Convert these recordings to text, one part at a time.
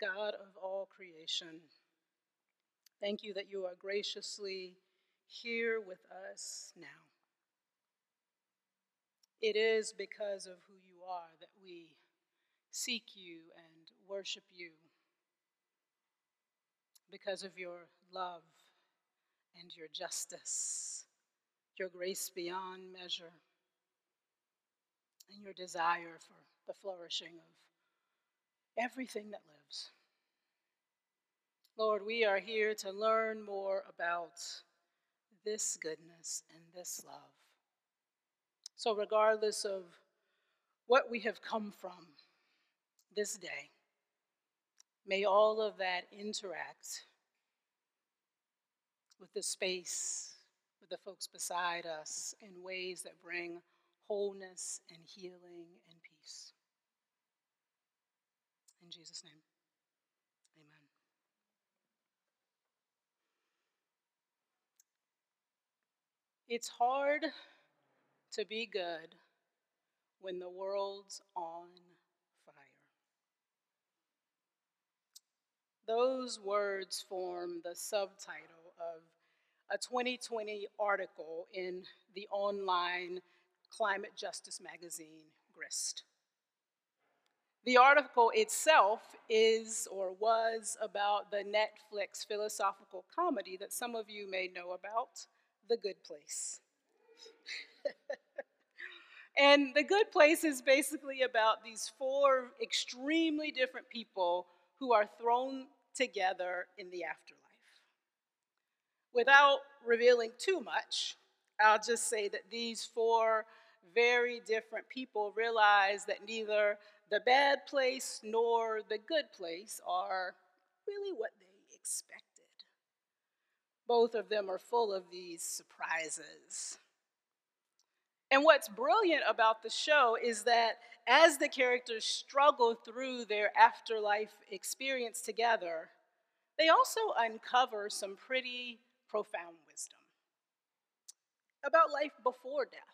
God of all creation. Thank you that you are graciously here with us now. It is because of who you are that we seek you and worship you, because of your love and your justice, your grace beyond measure, and your desire for the flourishing of everything that lives. Lord, we are here to learn more about this goodness and this love. So, regardless of what we have come from this day, may all of that interact with the space, with the folks beside us in ways that bring wholeness and healing and peace. In Jesus' name. Amen. It's hard to be good when the world's on fire. Those words form the subtitle of a 2020 article in the online climate justice magazine, Grist. The article itself is or was about the Netflix philosophical comedy that some of you may know about, the good place. and the good place is basically about these four extremely different people who are thrown together in the afterlife. Without revealing too much, I'll just say that these four very different people realize that neither the bad place nor the good place are really what they expected. Both of them are full of these surprises. And what's brilliant about the show is that as the characters struggle through their afterlife experience together, they also uncover some pretty profound wisdom about life before death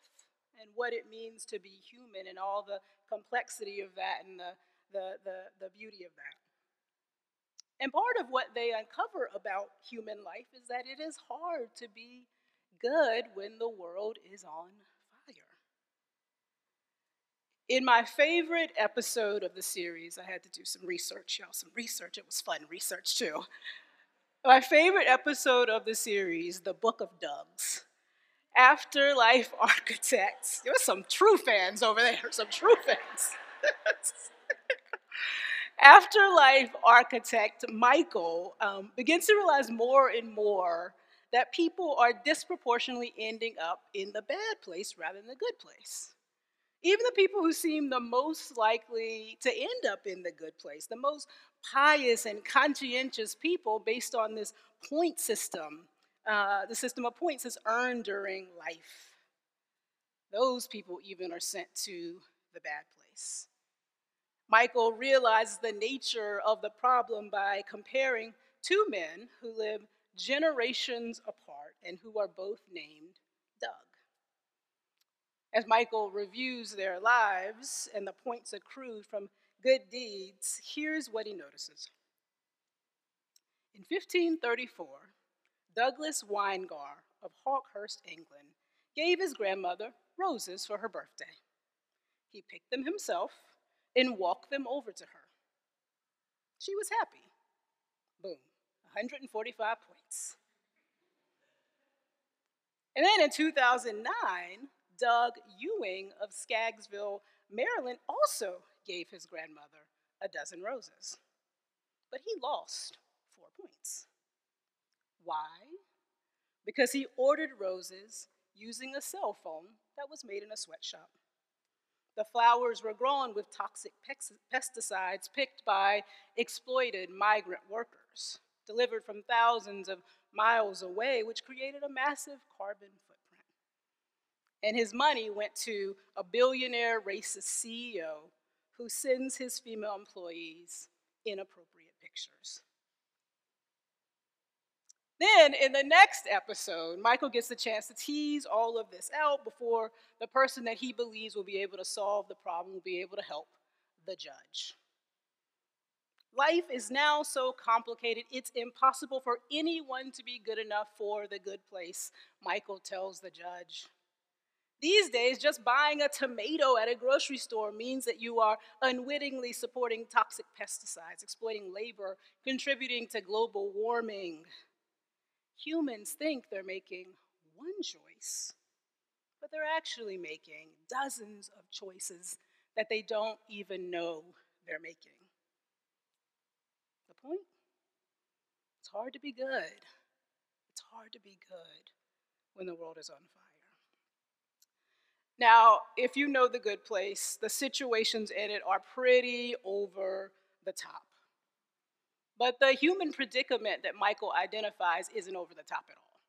and what it means to be human and all the complexity of that and the, the, the, the beauty of that. And part of what they uncover about human life is that it is hard to be good when the world is on fire. In my favorite episode of the series, I had to do some research, y'all, some research. It was fun research too. My favorite episode of the series, The Book of Dougs. Afterlife Architects. There were some true fans over there, some true fans. afterlife architect Michael um, begins to realize more and more that people are disproportionately ending up in the bad place rather than the good place. Even the people who seem the most likely to end up in the good place, the most pious and conscientious people based on this point system, uh, the system of points is earned during life. Those people even are sent to the bad place. Michael realizes the nature of the problem by comparing two men who live generations apart and who are both named Doug. As Michael reviews their lives and the points accrued from good deeds, here's what he notices. In 1534, Douglas Winegar of Hawkhurst, England, gave his grandmother roses for her birthday. He picked them himself and walked them over to her. She was happy. Boom, 145 points. And then in 2009, Doug Ewing of Scaggsville, Maryland, also gave his grandmother a dozen roses. But he lost four points. Why? Because he ordered roses using a cell phone that was made in a sweatshop. The flowers were grown with toxic pesticides picked by exploited migrant workers, delivered from thousands of miles away, which created a massive carbon footprint. And his money went to a billionaire racist CEO who sends his female employees inappropriate pictures. Then in the next episode, Michael gets the chance to tease all of this out before the person that he believes will be able to solve the problem will be able to help the judge. Life is now so complicated, it's impossible for anyone to be good enough for the good place, Michael tells the judge. These days, just buying a tomato at a grocery store means that you are unwittingly supporting toxic pesticides, exploiting labor, contributing to global warming. Humans think they're making one choice, but they're actually making dozens of choices that they don't even know they're making. The point? It's hard to be good. It's hard to be good when the world is on fire. Now, if you know the good place, the situations in it are pretty over the top. But the human predicament that Michael identifies isn't over the top at all.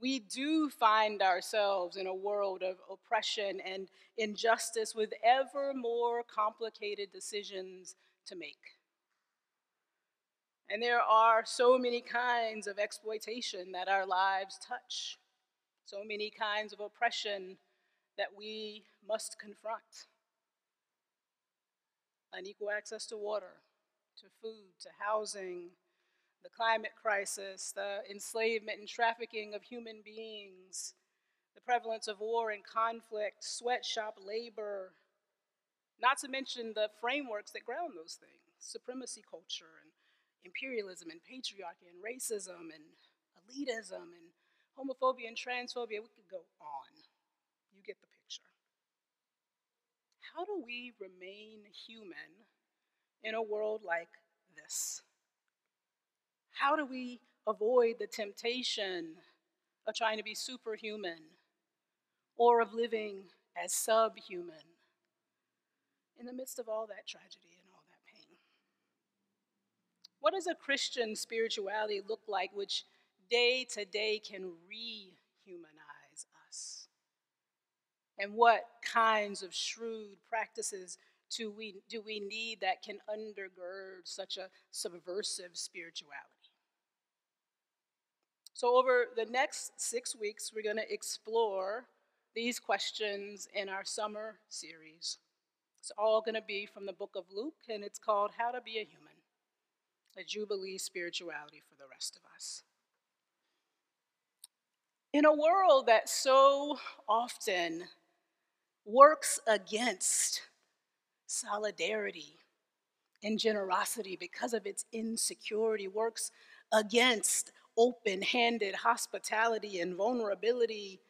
We do find ourselves in a world of oppression and injustice with ever more complicated decisions to make. And there are so many kinds of exploitation that our lives touch, so many kinds of oppression that we must confront unequal access to water, to food, to housing, the climate crisis, the enslavement and trafficking of human beings, the prevalence of war and conflict, sweatshop labor, not to mention the frameworks that ground those things supremacy culture and imperialism and patriarchy and racism and elitism and homophobia and transphobia. We could go on. You get the picture. How do we remain human in a world like this? How do we avoid the temptation of trying to be superhuman or of living as subhuman in the midst of all that tragedy and all that pain? What does a Christian spirituality look like which day to day can rehumanize us? And what kinds of shrewd practices do we, do we need that can undergird such a subversive spirituality? So, over the next six weeks, we're going to explore these questions in our summer series. It's all going to be from the book of Luke, and it's called How to Be a Human A Jubilee Spirituality for the Rest of Us. In a world that so often works against solidarity and generosity because of its insecurity, works against open handed hospitality and vulnerability.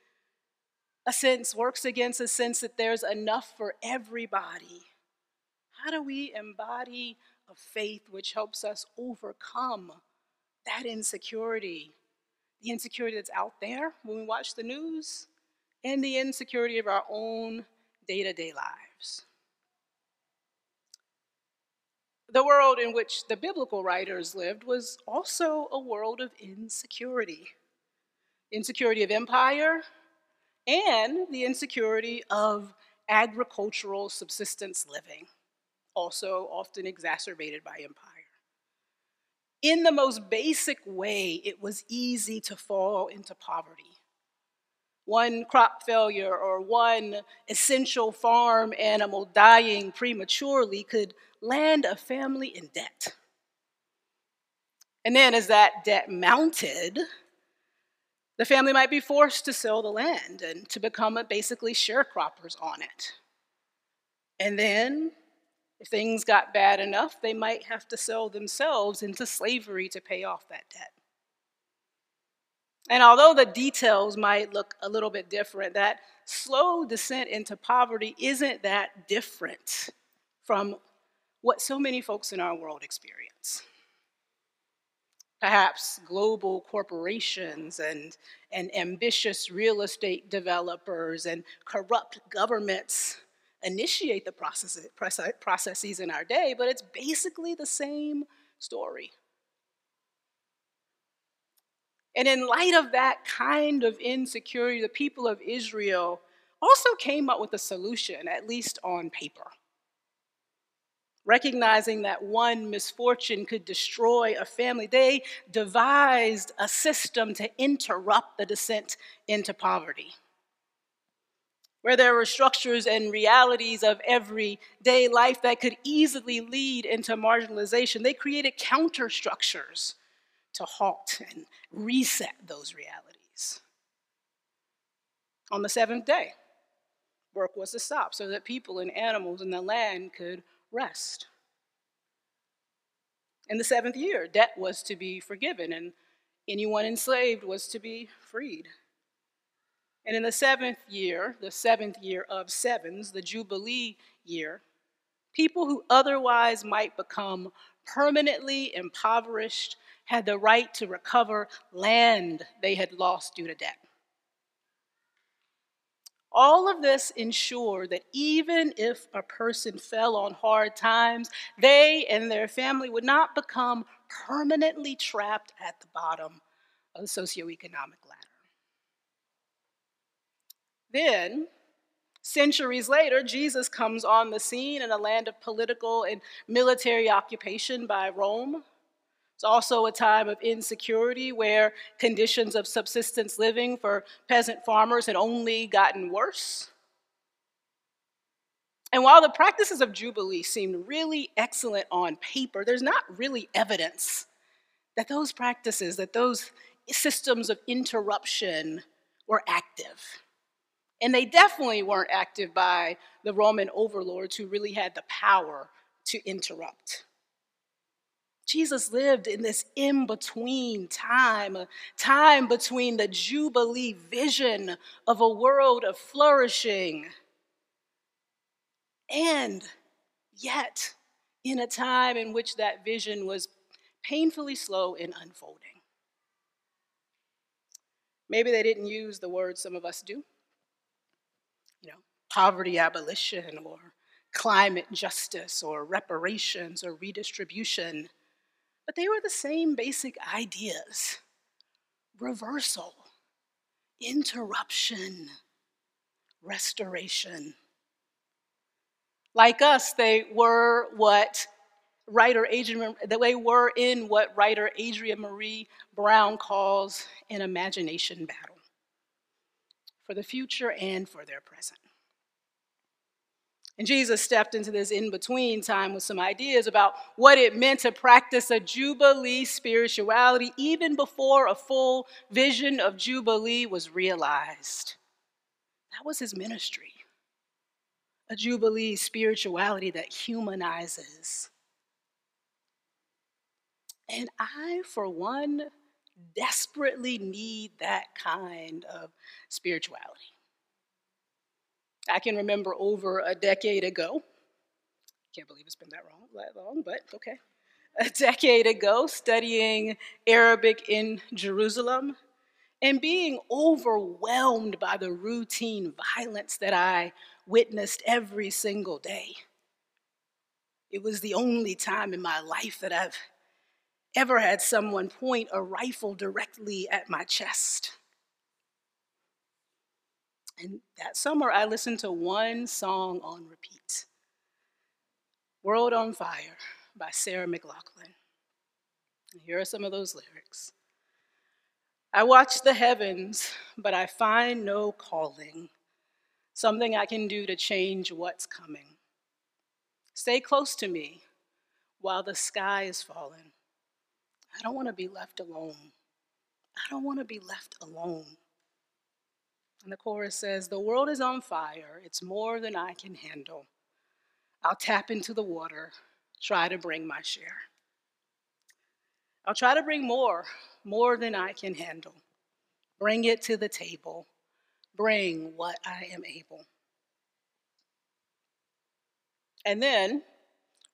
A sense works against a sense that there's enough for everybody. How do we embody a faith which helps us overcome that insecurity? The insecurity that's out there when we watch the news, and the insecurity of our own day to day lives the world in which the biblical writers lived was also a world of insecurity insecurity of empire and the insecurity of agricultural subsistence living, also often exacerbated by empire. In the most basic way, it was easy to fall into poverty. One crop failure or one essential farm animal dying prematurely could land a family in debt. And then, as that debt mounted, the family might be forced to sell the land and to become basically sharecroppers on it. And then, if things got bad enough, they might have to sell themselves into slavery to pay off that debt. And although the details might look a little bit different, that slow descent into poverty isn't that different from what so many folks in our world experience. Perhaps global corporations and, and ambitious real estate developers and corrupt governments initiate the processes in our day, but it's basically the same story. And in light of that kind of insecurity, the people of Israel also came up with a solution, at least on paper recognizing that one misfortune could destroy a family, they devised a system to interrupt the descent into poverty. where there were structures and realities of everyday life that could easily lead into marginalization, they created counter structures to halt and reset those realities. On the seventh day, work was to stop so that people and animals and the land could rest. In the seventh year, debt was to be forgiven and anyone enslaved was to be freed. And in the seventh year, the seventh year of sevens, the Jubilee year, people who otherwise might become permanently impoverished had the right to recover land they had lost due to debt. All of this ensured that even if a person fell on hard times, they and their family would not become permanently trapped at the bottom of the socioeconomic ladder. Then, centuries later, Jesus comes on the scene in a land of political and military occupation by Rome. It's also a time of insecurity where conditions of subsistence living for peasant farmers had only gotten worse. And while the practices of Jubilee seemed really excellent on paper, there's not really evidence that those practices, that those systems of interruption were active. And they definitely weren't active by the Roman overlords who really had the power to interrupt. Jesus lived in this in between time, a time between the Jubilee vision of a world of flourishing and yet in a time in which that vision was painfully slow in unfolding. Maybe they didn't use the words some of us do poverty abolition or climate justice or reparations or redistribution. But they were the same basic ideas reversal, interruption, restoration. Like us, they were what writer Adrienne, they were in what writer Adrienne Maree Brown calls an imagination battle for the future and for their present. And Jesus stepped into this in between time with some ideas about what it meant to practice a Jubilee spirituality even before a full vision of Jubilee was realized. That was his ministry a Jubilee spirituality that humanizes. And I, for one, desperately need that kind of spirituality. I can remember over a decade ago, can't believe it's been that long, that long, but okay. A decade ago, studying Arabic in Jerusalem and being overwhelmed by the routine violence that I witnessed every single day. It was the only time in my life that I've ever had someone point a rifle directly at my chest. And that summer, I listened to one song on repeat World on Fire by Sarah McLachlan. here are some of those lyrics I watch the heavens, but I find no calling, something I can do to change what's coming. Stay close to me while the sky is falling. I don't want to be left alone. I don't want to be left alone. And the chorus says, The world is on fire. It's more than I can handle. I'll tap into the water, try to bring my share. I'll try to bring more, more than I can handle. Bring it to the table. Bring what I am able. And then,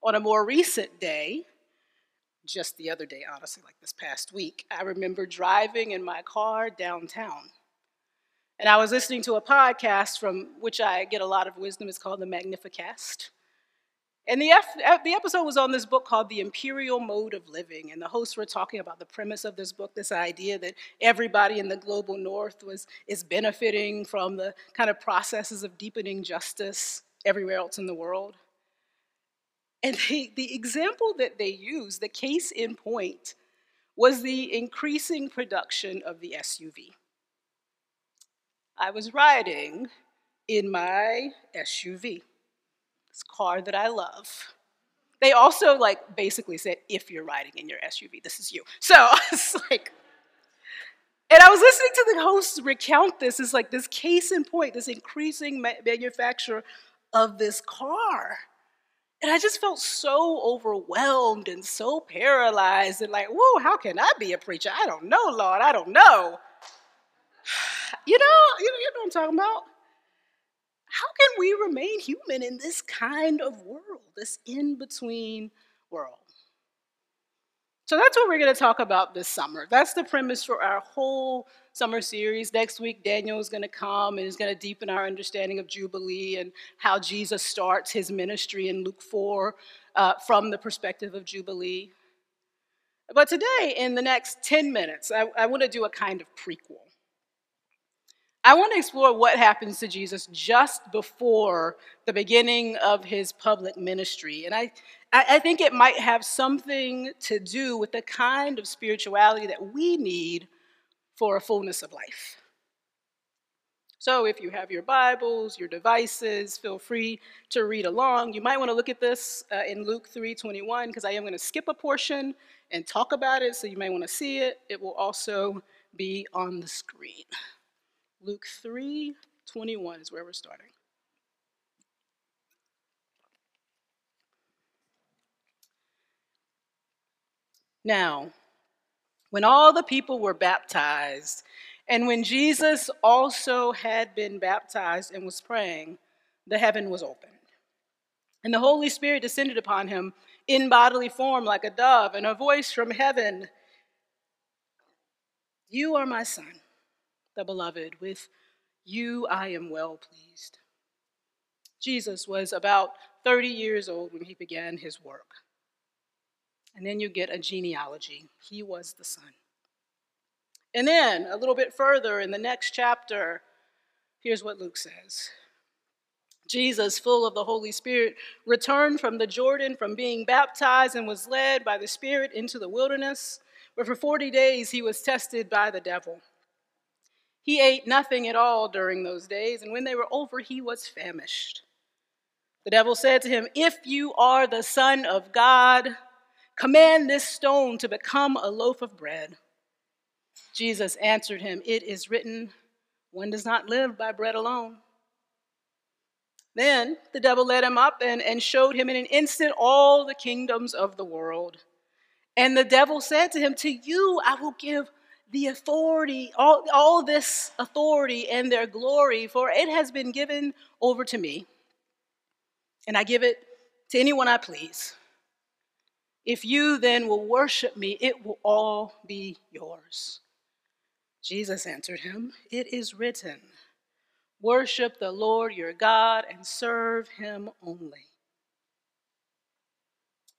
on a more recent day, just the other day, honestly, like this past week, I remember driving in my car downtown. And I was listening to a podcast from which I get a lot of wisdom. It's called the Magnificast. And the, F- the episode was on this book called The Imperial Mode of Living. And the hosts were talking about the premise of this book this idea that everybody in the global north was, is benefiting from the kind of processes of deepening justice everywhere else in the world. And they, the example that they used, the case in point, was the increasing production of the SUV. I was riding in my SUV, this car that I love. They also like basically said, if you're riding in your SUV, this is you. So I was like, and I was listening to the host recount this as like this case in point, this increasing ma- manufacture of this car. And I just felt so overwhelmed and so paralyzed and like, whoa, how can I be a preacher? I don't know, Lord, I don't know. You know, you know, you know what I'm talking about? How can we remain human in this kind of world, this in between world? So that's what we're going to talk about this summer. That's the premise for our whole summer series. Next week, Daniel is going to come and is going to deepen our understanding of Jubilee and how Jesus starts his ministry in Luke 4 uh, from the perspective of Jubilee. But today, in the next 10 minutes, I, I want to do a kind of prequel. I want to explore what happens to Jesus just before the beginning of his public ministry. And I, I think it might have something to do with the kind of spirituality that we need for a fullness of life. So if you have your Bibles, your devices, feel free to read along. You might want to look at this uh, in Luke 3:21 because I am going to skip a portion and talk about it, so you may want to see it. It will also be on the screen. Luke 3:21 is where we're starting. Now, when all the people were baptized, and when Jesus also had been baptized and was praying, the heaven was opened. And the Holy Spirit descended upon him in bodily form like a dove, and a voice from heaven You are my son, the beloved. With you I am well pleased. Jesus was about 30 years old when he began his work. And then you get a genealogy. He was the son. And then a little bit further in the next chapter, here's what Luke says Jesus, full of the Holy Spirit, returned from the Jordan from being baptized and was led by the Spirit into the wilderness, where for 40 days he was tested by the devil. He ate nothing at all during those days, and when they were over, he was famished. The devil said to him, If you are the Son of God, command this stone to become a loaf of bread. Jesus answered him, It is written, one does not live by bread alone. Then the devil led him up and, and showed him in an instant all the kingdoms of the world. And the devil said to him, To you I will give the authority, all, all this authority and their glory, for it has been given over to me. And I give it to anyone I please. If you then will worship me, it will all be yours. Jesus answered him, It is written, Worship the Lord your God and serve him only.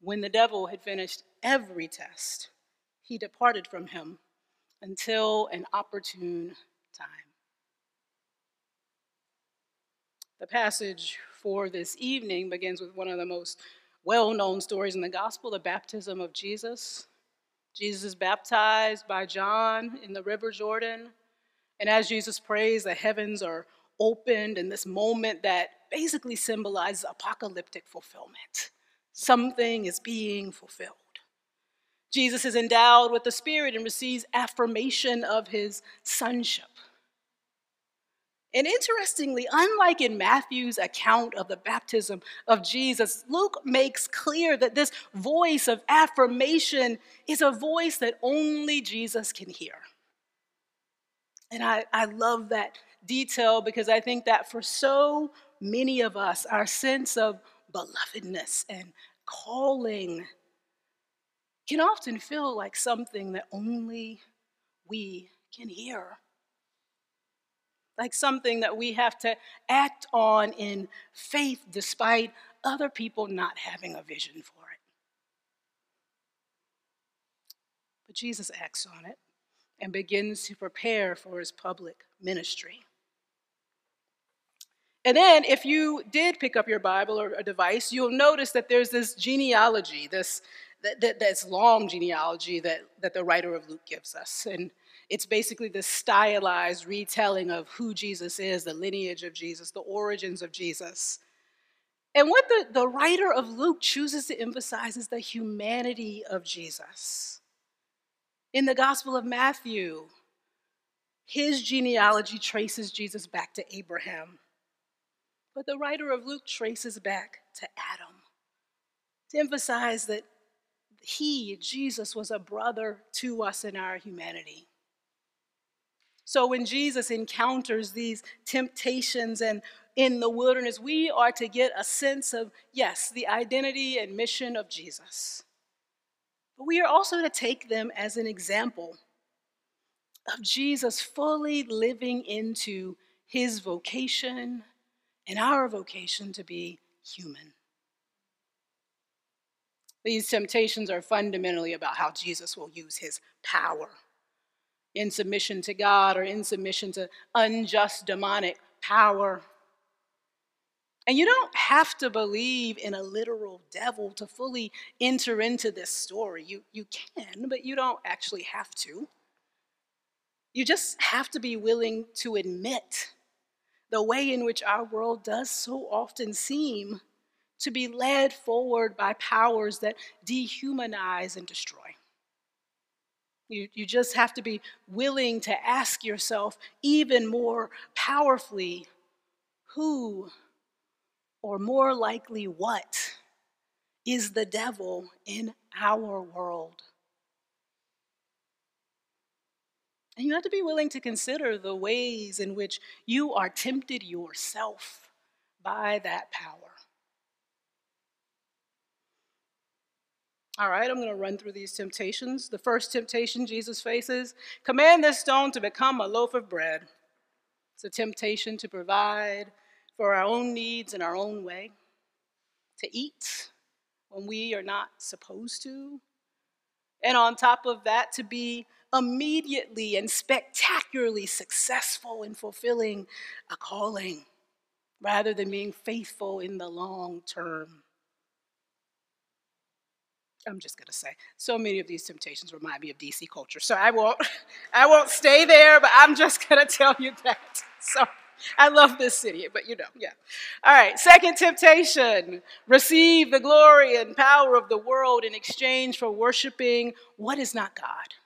When the devil had finished every test, he departed from him until an opportune time. The passage for this evening begins with one of the most well known stories in the gospel the baptism of Jesus. Jesus is baptized by John in the River Jordan. And as Jesus prays, the heavens are opened in this moment that basically symbolizes apocalyptic fulfillment. Something is being fulfilled. Jesus is endowed with the Spirit and receives affirmation of his sonship. And interestingly, unlike in Matthew's account of the baptism of Jesus, Luke makes clear that this voice of affirmation is a voice that only Jesus can hear. And I, I love that detail because I think that for so many of us, our sense of belovedness and calling can often feel like something that only we can hear. like something that we have to act on in faith despite other people not having a vision for it. But Jesus acts on it and begins to prepare for his public ministry. And then, if you did pick up your Bible or a device, you'll notice that there's this genealogy, this that, that, this long genealogy that, that the writer of Luke gives us. And it's basically the stylized retelling of who Jesus is, the lineage of Jesus, the origins of Jesus. And what the, the writer of Luke chooses to emphasize is the humanity of Jesus. In the Gospel of Matthew, his genealogy traces Jesus back to Abraham. But the writer of Luke traces back to Adam to emphasize that he, Jesus, was a brother to us in our humanity. So when Jesus encounters these temptations and in the wilderness, we are to get a sense of, yes, the identity and mission of Jesus. But we are also to take them as an example of Jesus fully living into his vocation and our vocation to be human. These temptations are fundamentally about how Jesus will use his power in submission to God or in submission to unjust demonic power. And you don't have to believe in a literal devil to fully enter into this story. You, you can, but you don't actually have to. You just have to be willing to admit the way in which our world does so often seem to be led forward by powers that dehumanize and destroy. You, you just have to be willing to ask yourself even more powerfully who, or more likely what, is the devil in our world? And you have to be willing to consider the ways in which you are tempted yourself by that power. All right, I'm going to run through these temptations. The first temptation Jesus faces command this stone to become a loaf of bread. It's a temptation to provide for our own needs in our own way, to eat when we are not supposed to. And on top of that, to be immediately and spectacularly successful in fulfilling a calling rather than being faithful in the long term. I'm just gonna say, so many of these temptations remind me of DC culture. So I won't, I won't stay there, but I'm just gonna tell you that. So I love this city, but you know, yeah. All right, second temptation receive the glory and power of the world in exchange for worshiping what is not God.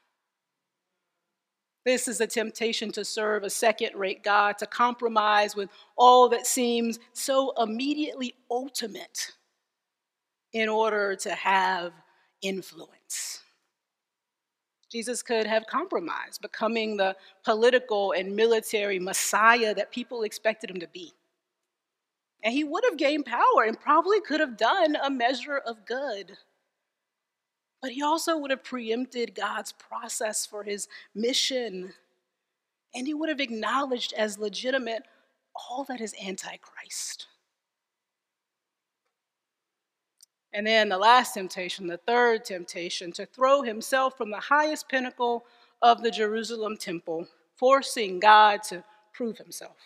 This is a temptation to serve a second rate God, to compromise with all that seems so immediately ultimate in order to have influence. Jesus could have compromised, becoming the political and military messiah that people expected him to be. And he would have gained power and probably could have done a measure of good. But he also would have preempted God's process for his mission. And he would have acknowledged as legitimate all that is antichrist. And then the last temptation, the third temptation, to throw himself from the highest pinnacle of the Jerusalem temple, forcing God to prove himself.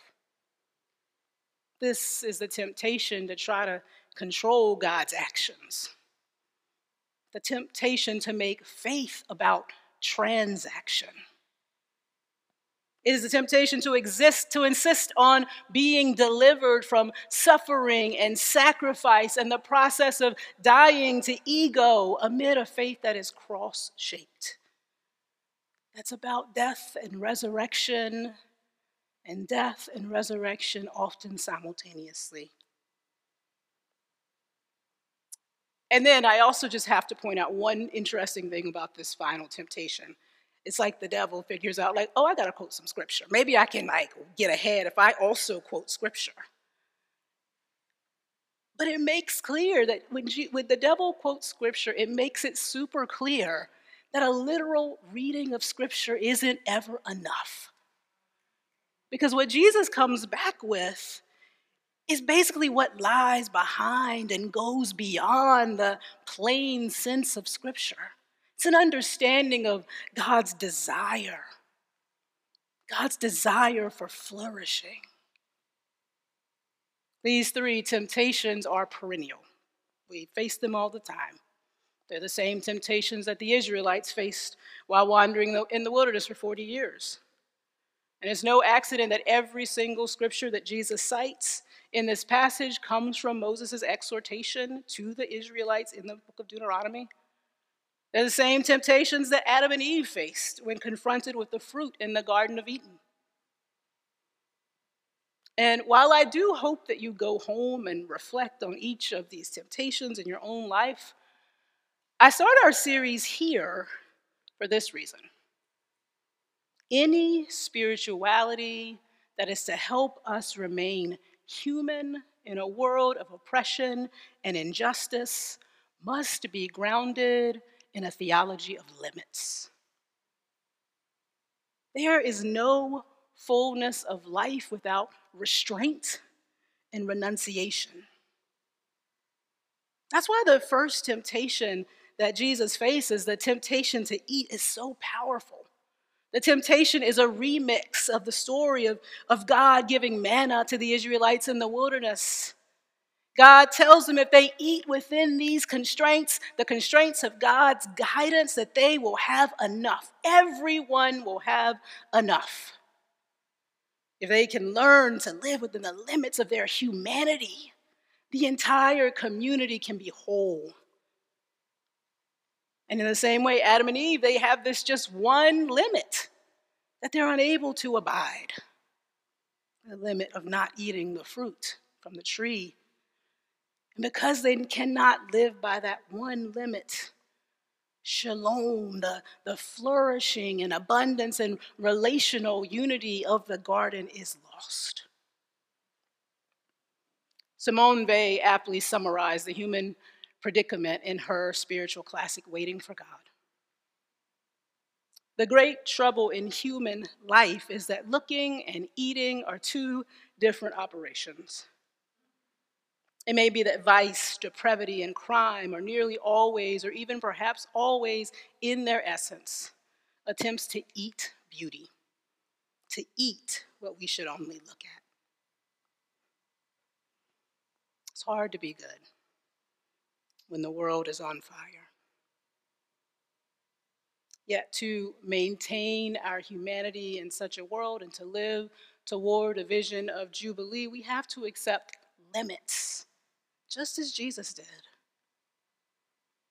This is the temptation to try to control God's actions, the temptation to make faith about transaction. It is the temptation to exist, to insist on being delivered from suffering and sacrifice and the process of dying to ego amid a faith that is cross shaped. That's about death and resurrection, and death and resurrection often simultaneously. And then I also just have to point out one interesting thing about this final temptation it's like the devil figures out, like, oh, I gotta quote some scripture. Maybe I can like get ahead if I also quote scripture. But it makes clear that when, she, when the devil quotes scripture, it makes it super clear that a literal reading of scripture isn't ever enough. Because what Jesus comes back with is basically what lies behind and goes beyond the plain sense of Scripture. It's an understanding of God's desire, God's desire for flourishing. These three temptations are perennial. We face them all the time. They're the same temptations that the Israelites faced while wandering in the wilderness for 40 years. And it's no accident that every single scripture that Jesus cites in this passage comes from Moses' exhortation to the Israelites in the book of Deuteronomy. They're the same temptations that Adam and Eve faced when confronted with the fruit in the Garden of Eden. And while I do hope that you go home and reflect on each of these temptations in your own life, I start our series here for this reason. Any spirituality that is to help us remain human in a world of oppression and injustice must be grounded in a theology of limits. There is no fullness of life without restraint and renunciation. That's why the first temptation that Jesus faces, the temptation to eat, is so powerful. The temptation is a remix of the story of, of God giving manna to the Israelites in the wilderness. God tells them if they eat within these constraints, the constraints of God's guidance, that they will have enough. Everyone will have enough. If they can learn to live within the limits of their humanity, the entire community can be whole. And in the same way, Adam and Eve, they have this just one limit that they're unable to abide the limit of not eating the fruit from the tree. And because they cannot live by that one limit, shalom, the, the flourishing and abundance and relational unity of the garden is lost. Simone Weil aptly summarized the human predicament in her spiritual classic, Waiting for God. The great trouble in human life is that looking and eating are two different operations. It may be that vice, depravity, and crime are nearly always, or even perhaps always, in their essence, attempts to eat beauty, to eat what we should only look at. It's hard to be good when the world is on fire. Yet to maintain our humanity in such a world and to live toward a vision of Jubilee, we have to accept limits just as Jesus did.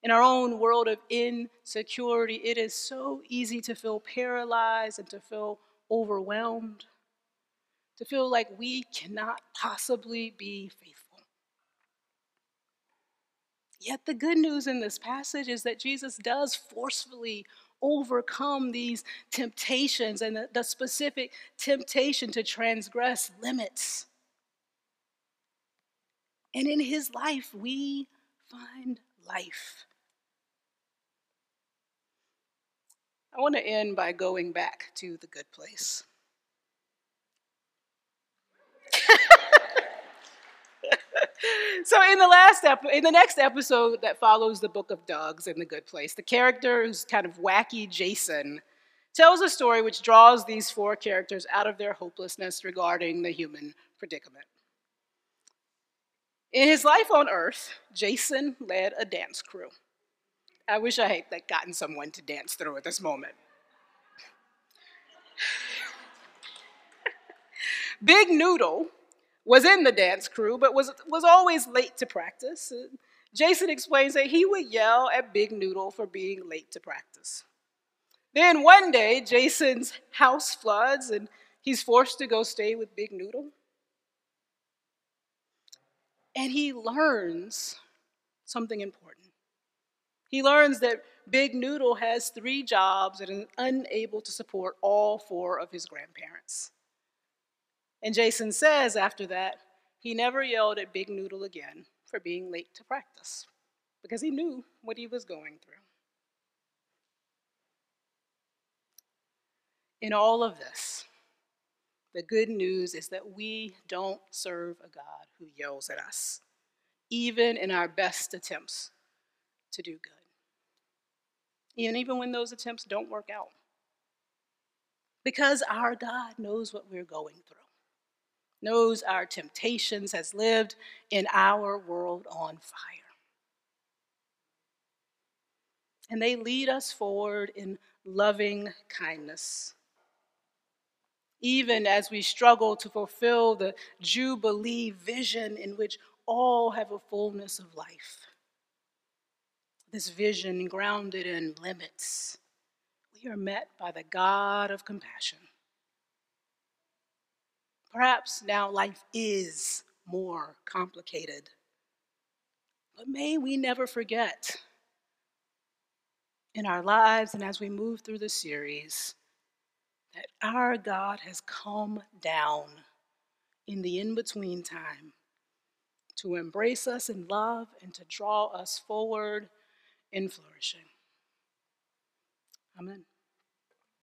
In our own world of insecurity, it is so easy to feel paralyzed and to feel overwhelmed, to feel like we cannot possibly be faithful. Yet the good news in this passage is that Jesus does forcefully overcome these temptations and the, the specific temptation to transgress limits and in his life, we find life. I want to end by going back to the good place. so in the last ep- in the next episode that follows the book of Doug's in the good place, the character who's kind of wacky Jason tells a story which draws these four characters out of their hopelessness regarding the human predicament. In his life on Earth, Jason led a dance crew. I wish I had gotten someone to dance through at this moment. Big Noodle was in the dance crew, but was, was always late to practice. Jason explains that he would yell at Big Noodle for being late to practice. Then one day, Jason's house floods and he's forced to go stay with Big Noodle. And he learns something important. He learns that Big Noodle has three jobs and is unable to support all four of his grandparents. And Jason says after that, he never yelled at Big Noodle again for being late to practice because he knew what he was going through. In all of this, The good news is that we don't serve a God who yells at us, even in our best attempts to do good. And even when those attempts don't work out. Because our God knows what we're going through, knows our temptations, has lived in our world on fire. And they lead us forward in loving kindness even as we struggle to fulfill the Jubilee vision in which all have a fullness of life. This vision grounded in limits, we are met by the God of compassion. Perhaps now life is more complicated, but may we never forget in our lives and as we move through the series that our God has come down in the in between time to embrace us in love and to draw us forward in flourishing. Amen.